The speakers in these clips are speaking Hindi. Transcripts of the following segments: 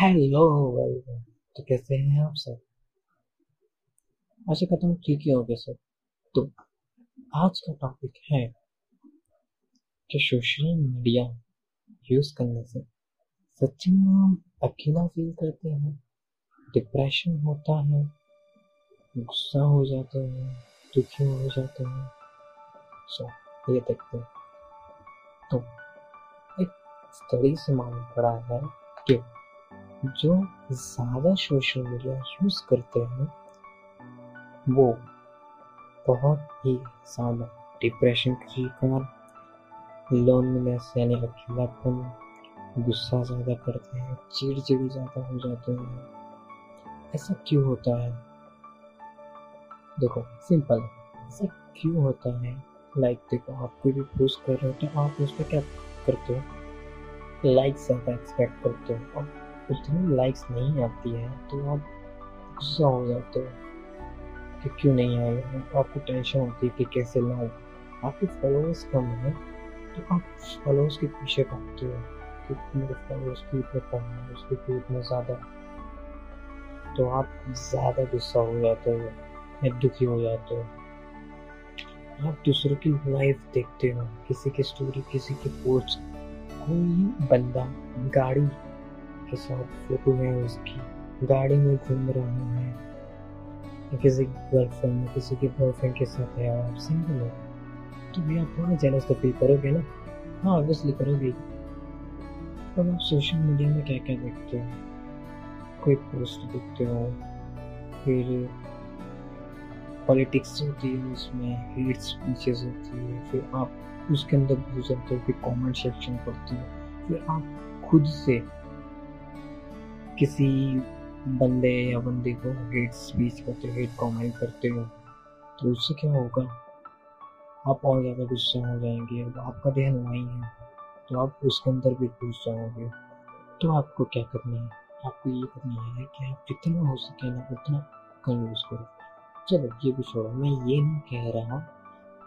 हेलो वेलकम तो कैसे हैं आप सब? आशा करता हूँ ठीक ही होगे सब। तो आज का टॉपिक है कि सोशल मीडिया यूज़ करने से सच्ची में हम अकेला फील करते हैं डिप्रेशन होता है, गुस्सा हो जाते हैं, दुखी हो जाते हैं। सो ये देखते हैं। तो एक स्टडी से मालूम पड़ा है कि जो ज़्यादा सोशल मीडिया यूज़ करते हैं, वो बहुत ही ज़्यादा डिप्रेशन की शिकार लोनलीनेस यानी अकेलापन गुस्सा ज़्यादा करते हैं, चिड़चिड़ी ज़्यादा हो जाते हैं। ऐसा क्यों होता है? देखो सिंपल ऐसा क्यों होता है? लाइक देखो आप कोई भी पोस्ट कर रहे हो तो आप उस पर क्या करते हो? लाइक ज़्यादा एक्सपेक्ट करते हो। उतनी लाइक्स नहीं आती है तो आप गुस्सा हो जाते हो कि क्यों नहीं आए आपको टेंशन होती है कि कैसे लाऊं आपके फॉलोअर्स कम है तो आप फॉलोअर्स के पीछे भागते हो कि मेरे फॉलोअर्स की इतने कम है, उसके क्यों इतने ज़्यादा। तो आप ज़्यादा गुस्सा हो जाते हो या दुखी हो जाते हो। आप दूसरों की लाइफ देखते हो, किसी की स्टोरी किसी की पोस्ट कोई बंदा गाड़ी के साथ फ़ोटो है उसकी। गाड़ी में घूम रहा है। किसी की गर्लफ्रेंड किसी के बॉयफ्रेंड के साथ है। आप सिंगल हो? तो भी आप थोड़ा जेलस तो फील करोगे ना? हाँ ऑब्वियसली करोगे। अब आप सोशल मीडिया में क्या क्या देखते हो? कोई पोस्ट देखते हो? फिर पॉलिटिक्स होती है उसमें हेट स्पीचेस होती है। फिर आप उसके अंदर घुस जाते हो, फिर कमेंट सेक्शन पढ़ते हो। फिर आप खुद से किसी बंदे या बंदे को हेट स्पीच करते हो हेट कमेंट करते हो तो उससे क्या होगा? आप और ज़्यादा गुस्सा हो जाएँगे, अब आपका ध्यान वहीं है तो आप उसके अंदर भी घुस जाओगे। तो आपको क्या करना है? आपको ये करना है कि आप जितना हो सके ना उतना कम यूज़ करो। चलो, ये भी छोड़ो। मैं ये नहीं कह रहा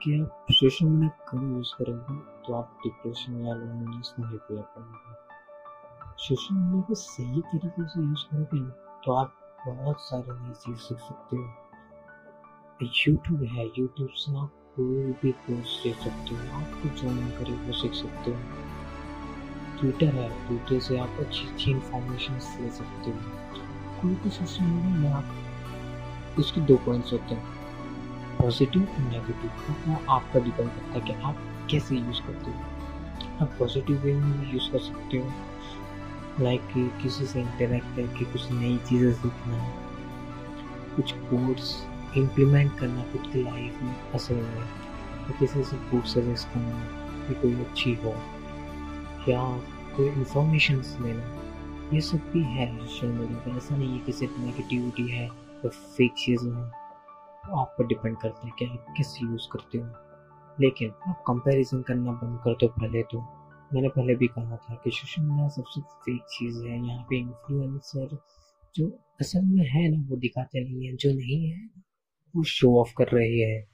कि आप सोशल मीडिया कम यूज़ करोगे तो आप डिप्रेशन या लोनलीनेस नहीं फील सोशल मीडिया को सही तरीके से यूज़ करोगे ना तो आप बहुत सारे नई चीज़ सीख सकते हो। यूट्यूब है यूट्यूब से आप कोई भी कोर्स सीख सकते हो आपको जो मन करे, वो सीख सकते हो। ट्विटर है ट्विटर से आप अच्छी अच्छी इंफॉर्मेशन ले सकते हो। कोई भी सोशल मीडिया में आप उसके दो पॉइंट्स होते हैं पॉजिटिव और नेगेटिव वो आपका डिपेंड करता है कि आप कैसे यूज़ करते हो। आप पॉजिटिव वे में यूज़ कर सकते हो। लाइक कि किसी से इंटरेक्ट करके कुछ नई चीज़ें सीखना, कुछ कोर्स इम्प्लीमेंट करना खुद की लाइफ में असल में। या किसी से बुक सजेस्ट करना कि कोई अच्छी हो, या कोई इंफॉर्मेशन लेना, ये सब भी है सोशल मीडिया पर ऐसा नहीं है कि सिर्फ़ नेगेटिविटी है या फेक चीज़ें हैं। तो आप पर डिपेंड करता है कि आप कैसे यूज़ करते हो। लेकिन आप कंपैरिजन करना बंद कर दो पहले तो। मैंने पहले भी कहा था कि सोशल मीडिया सबसे फेक चीज़ है। यहाँ पे इन्फ्लुएंसर जो असल में है ना, वो दिखाते नहीं है। जो नहीं है, वो शो ऑफ़ कर रहे हैं।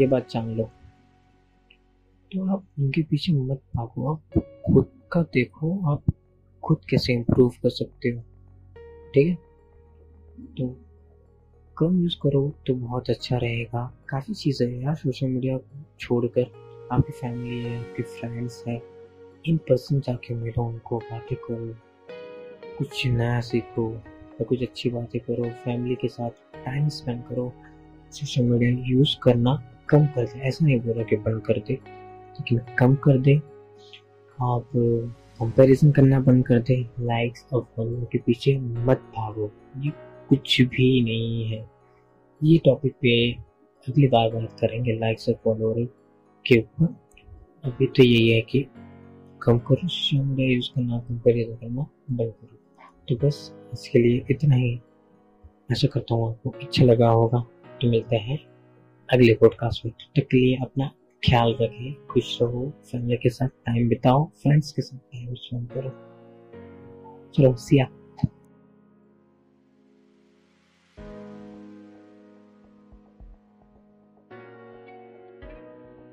ये बात जान लो। तो आप उनके पीछे मत भागो। आप खुद का देखो। आप खुद कैसे इम्प्रूव कर सकते हो। ठीक है? तो कम यूज़ करो तो बहुत अच्छा रहेगा। काफ़ी चीज़ें यार सोशल मीडिया छोड़कर। आपकी फैमिली है, आपके फ्रेंड्स है। इन पर्सन जाके मिलो उनको, बातें करो। कुछ नया सीखो या कुछ अच्छी बातें करो फैमिली के साथ टाइम स्पेंड करो। सोशल मीडिया यूज़ करना कम कर दे। ऐसा नहीं बोला कि बंद कर दे, लेकिन कम कर दे। आप कंपैरिजन करना बंद कर दे। लाइक्स और फॉलो के पीछे मत भागो। ये कुछ भी नहीं है। ये टॉपिक पे अगली बार बात करेंगे लाइक्स और फॉलोअर के ऊपर। अभी तो यही है कि कम करो सोशल मीडिया यूज़ करना कंपेरिजन करना बंद करो। तो बस इसके लिए इतना ही। आशा करता हूँ आपको अच्छा लगा होगा। तो मिलते हैं अगले पॉडकास्ट में। तब तक के लिए अपना ख्याल रखें खुश रहो फैमिली के साथ टाइम बिताओ फ्रेंड्स के साथ टाइम स्पेंड करो। चलो सिया